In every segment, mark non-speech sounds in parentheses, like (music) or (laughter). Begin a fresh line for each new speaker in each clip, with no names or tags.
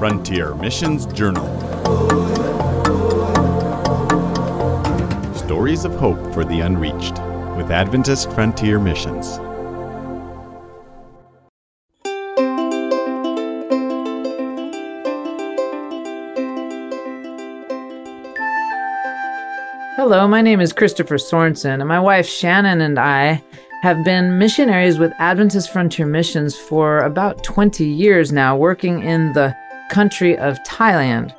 Frontier Missions Journal. Stories of Hope for the Unreached with Adventist Frontier Missions.
Hello, my name is Christopher Sorensen, and my wife Shannon and I have been missionaries with Adventist Frontier Missions for about 20 years now, working in the country of Thailand.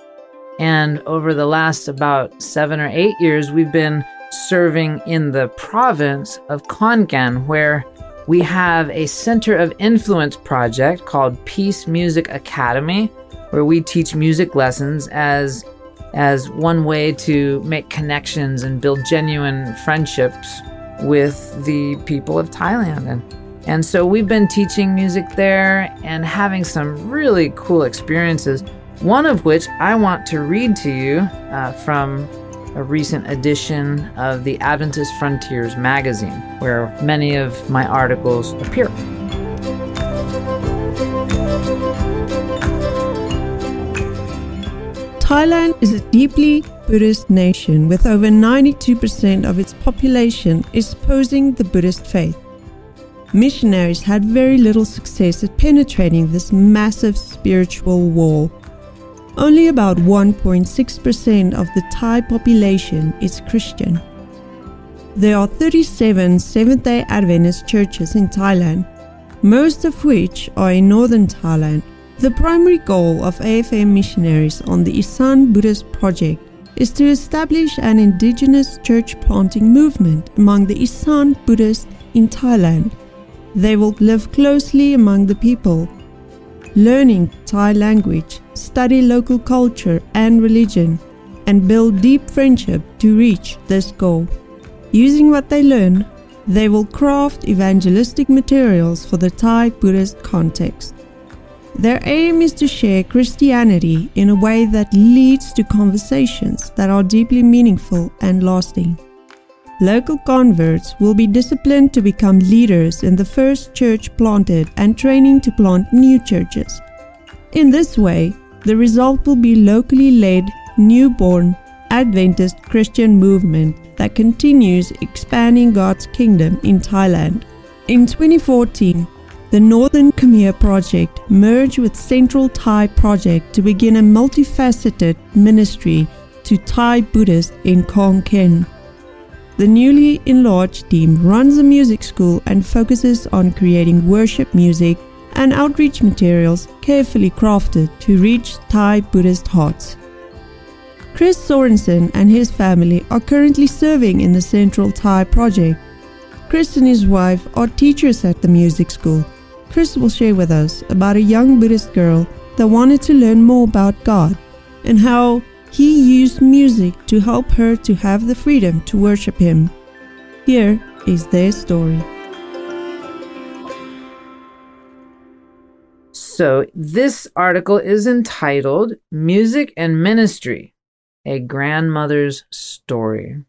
And over the last about seven or eight years, we've been serving in the province of Khon Kaen, where we have a Center of Influence project called Peace Music Academy, where we teach music lessons as as one way to make connections and build genuine friendships with the people of Thailand. And, and so we've been teaching music there and having some really cool experiences. One of which I want to read to you uh, from a recent edition of the Adventist Frontiers magazine, where many of my articles appear.
Thailand is a deeply Buddhist nation with over 92% of its population espousing the Buddhist faith. Missionaries had very little success at penetrating this massive spiritual wall. Only about 1.6% of the Thai population is Christian. There are 37 Seventh day Adventist churches in Thailand, most of which are in northern Thailand. The primary goal of AFM missionaries on the Isan Buddhist Project is to establish an indigenous church planting movement among the Isan Buddhists in Thailand. They will live closely among the people, learning Thai language, study local culture and religion, and build deep friendship to reach this goal. Using what they learn, they will craft evangelistic materials for the Thai Buddhist context. Their aim is to share Christianity in a way that leads to conversations that are deeply meaningful and lasting. Local converts will be disciplined to become leaders in the first church planted and training to plant new churches. In this way, the result will be locally led, newborn, Adventist Christian movement that continues expanding God's kingdom in Thailand. In 2014, the Northern Khmer Project merged with Central Thai Project to begin a multifaceted ministry to Thai Buddhists in Khon Kaen. The newly enlarged team runs a music school and focuses on creating worship music and outreach materials carefully crafted to reach Thai Buddhist hearts. Chris Sorensen and his family are currently serving in the Central Thai Project. Chris and his wife are teachers at the music school Chris will share with us about a young Buddhist girl that wanted to learn more about God and how he used music to help her to have the freedom to worship Him. Here is their story.
So, this article is entitled Music and Ministry A Grandmother's Story.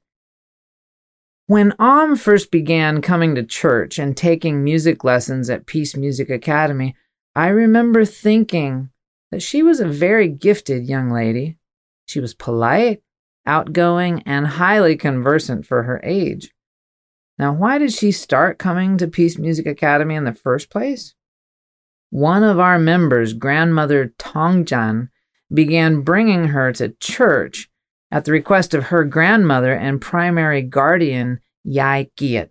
When Om first began coming to church and taking music lessons at Peace Music Academy, I remember thinking that she was a very gifted young lady. She was polite, outgoing, and highly conversant for her age. Now, why did she start coming to Peace Music Academy in the first place? One of our members, grandmother Tongjan, began bringing her to church at the request of her grandmother and primary guardian, Yai Giat.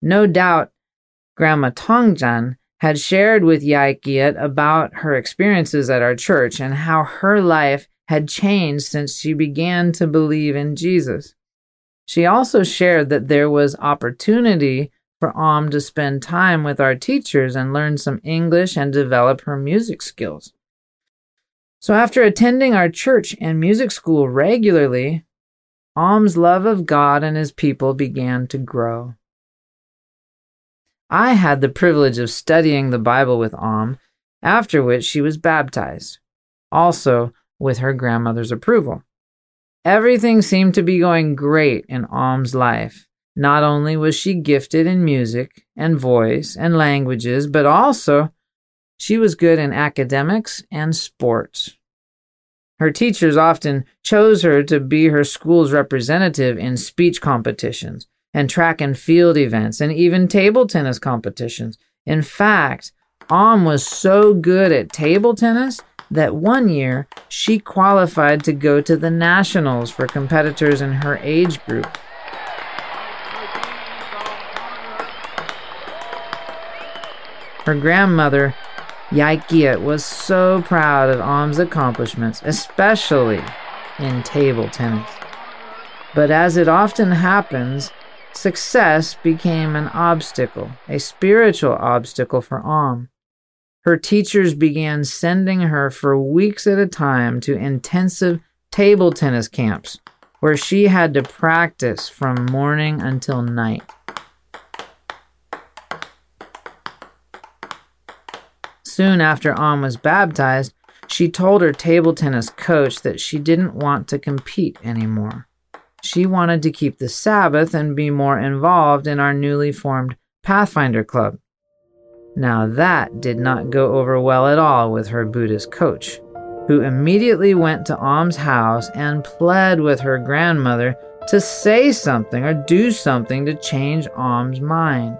No doubt, Grandma Tongjan had shared with Yai Giat about her experiences at our church and how her life had changed since she began to believe in Jesus. She also shared that there was opportunity for Om to spend time with our teachers and learn some English and develop her music skills. So, after attending our church and music school regularly, Om's love of God and his people began to grow. I had the privilege of studying the Bible with Om, after which she was baptized, also with her grandmother's approval. Everything seemed to be going great in Om's life. Not only was she gifted in music and voice and languages, but also she was good in academics and sports. Her teachers often chose her to be her school's representative in speech competitions and track and field events and even table tennis competitions. In fact, Om was so good at table tennis that one year she qualified to go to the nationals for competitors in her age group. Her grandmother Yaikiat was so proud of Om's accomplishments, especially in table tennis. But as it often happens, success became an obstacle, a spiritual obstacle for Om. Her teachers began sending her for weeks at a time to intensive table tennis camps where she had to practice from morning until night. Soon after Om was baptized, she told her table tennis coach that she didn't want to compete anymore. She wanted to keep the Sabbath and be more involved in our newly formed Pathfinder Club. Now, that did not go over well at all with her Buddhist coach, who immediately went to Om's house and pled with her grandmother to say something or do something to change Om's mind.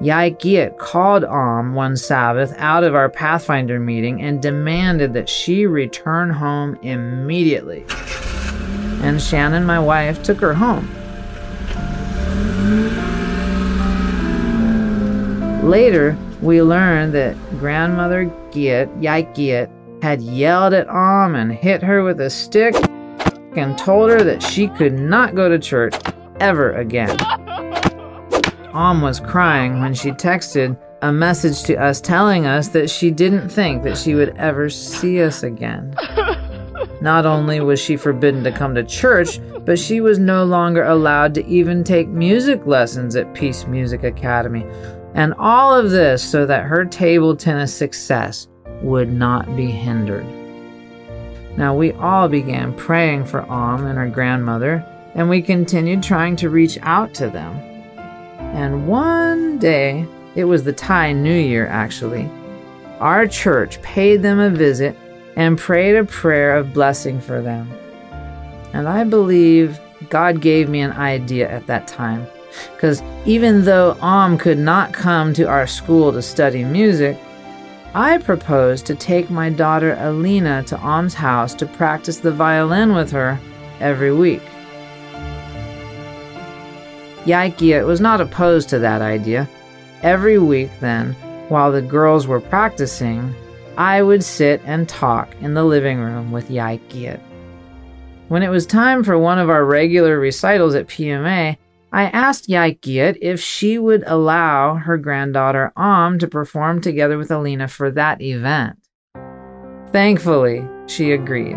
Yaikiat called Om one Sabbath out of our Pathfinder meeting and demanded that she return home immediately. And Shannon, my wife, took her home. Later, we learned that grandmother Giat, Yaikiat, had yelled at Om and hit her with a stick and told her that she could not go to church ever again. Om was crying when she texted a message to us telling us that she didn't think that she would ever see us again. Not only was she forbidden to come to church, but she was no longer allowed to even take music lessons at Peace Music Academy. And all of this so that her table tennis success would not be hindered. Now, we all began praying for Om and her grandmother, and we continued trying to reach out to them. And one day, it was the Thai New Year actually, our church paid them a visit and prayed a prayer of blessing for them. And I believe God gave me an idea at that time. Because even though Om could not come to our school to study music, I proposed to take my daughter Alina to Om's house to practice the violin with her every week. Yaikia was not opposed to that idea. Every week, then, while the girls were practicing, I would sit and talk in the living room with Yaikia. When it was time for one of our regular recitals at PMA, I asked Yaikiat if she would allow her granddaughter Om to perform together with Alina for that event. Thankfully, she agreed,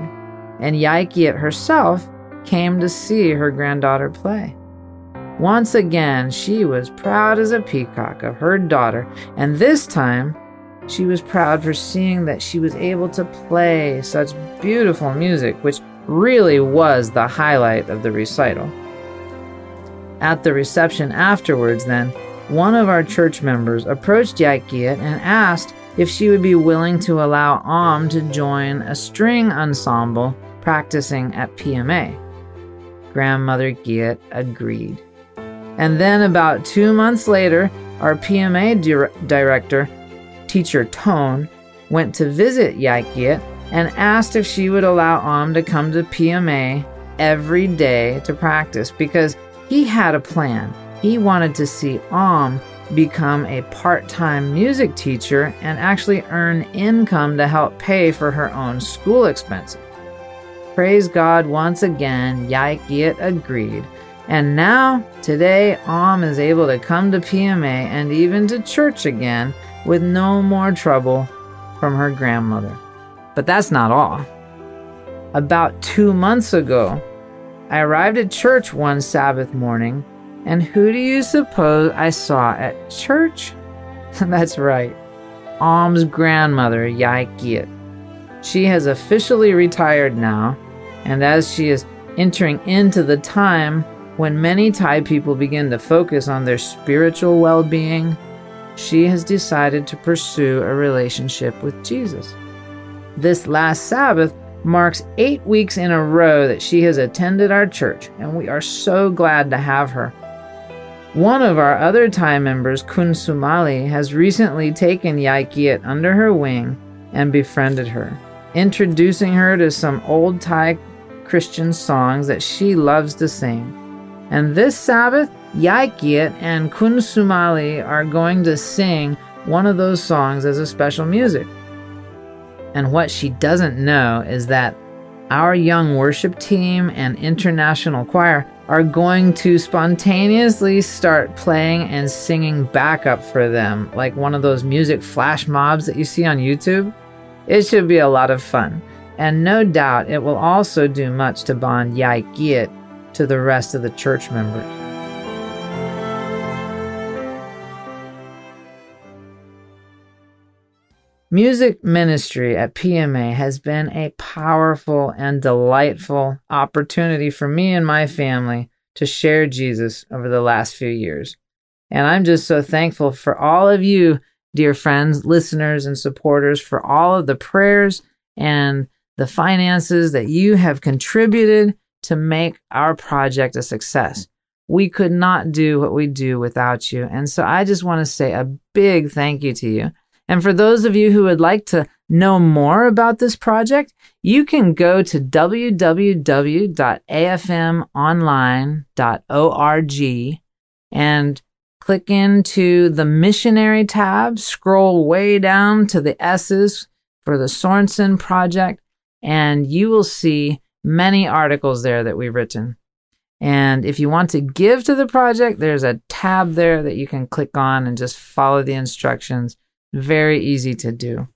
and Yaikiat herself came to see her granddaughter play. Once again, she was proud as a peacock of her daughter, and this time she was proud for seeing that she was able to play such beautiful music, which really was the highlight of the recital. At the reception afterwards, then, one of our church members approached Yaikiat and asked if she would be willing to allow Om to join a string ensemble practicing at PMA. Grandmother Giat agreed. And then, about two months later, our PMA di- director, teacher Tone, went to visit Yaikiat and asked if she would allow Om to come to PMA every day to practice because he had a plan. He wanted to see Om become a part time music teacher and actually earn income to help pay for her own school expenses. Praise God once again, Yaikiat agreed and now, today, Om is able to come to PMA and even to church again with no more trouble from her grandmother. But that's not all. About two months ago, I arrived at church one Sabbath morning, and who do you suppose I saw at church? (laughs) that's right, Om's grandmother, Yaikiat. She has officially retired now, and as she is entering into the time when many Thai people begin to focus on their spiritual well being, she has decided to pursue a relationship with Jesus. This last Sabbath marks eight weeks in a row that she has attended our church, and we are so glad to have her. One of our other Thai members, Kun Sumali, has recently taken Yaikiat under her wing and befriended her, introducing her to some old Thai Christian songs that she loves to sing. And this Sabbath, Yaikiat and Kun Sumali are going to sing one of those songs as a special music. And what she doesn't know is that our young worship team and international choir are going to spontaneously start playing and singing backup for them, like one of those music flash mobs that you see on YouTube. It should be a lot of fun, and no doubt it will also do much to bond Yai Giat to the rest of the church members. Music ministry at PMA has been a powerful and delightful opportunity for me and my family to share Jesus over the last few years. And I'm just so thankful for all of you, dear friends, listeners, and supporters, for all of the prayers and the finances that you have contributed to make our project a success. We could not do what we do without you. And so I just want to say a big thank you to you. And for those of you who would like to know more about this project, you can go to www.afmonline.org and click into the missionary tab, scroll way down to the S's for the Sorensen project, and you will see many articles there that we've written. And if you want to give to the project, there's a tab there that you can click on and just follow the instructions. Very easy to do.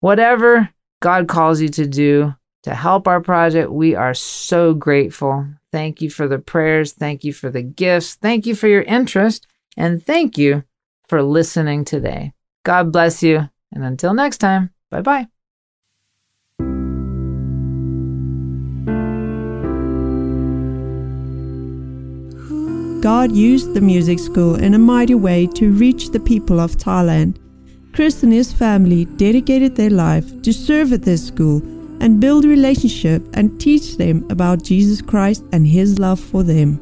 Whatever God calls you to do to help our project, we are so grateful. Thank you for the prayers. Thank you for the gifts. Thank you for your interest. And thank you for listening today. God bless you. And until next time, bye bye.
God used the music school in a mighty way to reach the people of Thailand. Chris and his family dedicated their life to serve at this school and build relationship and teach them about Jesus Christ and his love for them.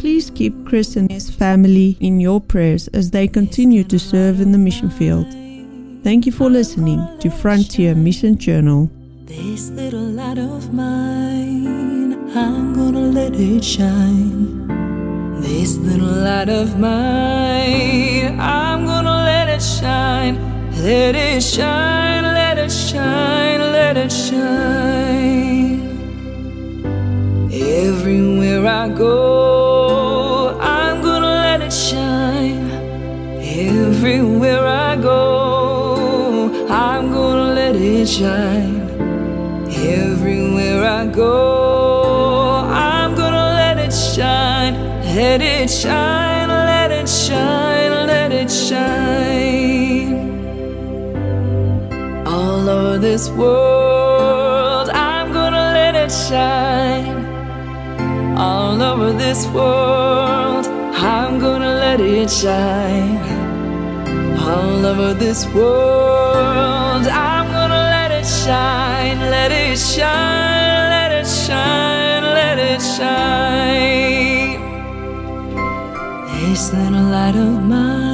Please keep Chris and his family in your prayers as they continue to serve in the mission field. Thank you for listening to Frontier Mission Journal.
This little light of mine, I'm gonna let it shine. This little light of mine, I'm gonna shine. Let it shine, let it shine, let it shine. Everywhere I go, I'm gonna let it shine. Everywhere I go, I'm gonna let it shine. Everywhere I go, I'm gonna let it shine. Let it shine, this world, I'm gonna let it shine. All over this world, I'm gonna let it shine. All over this world, I'm gonna let it shine, let it shine, let it shine, let it shine. This little light of mine,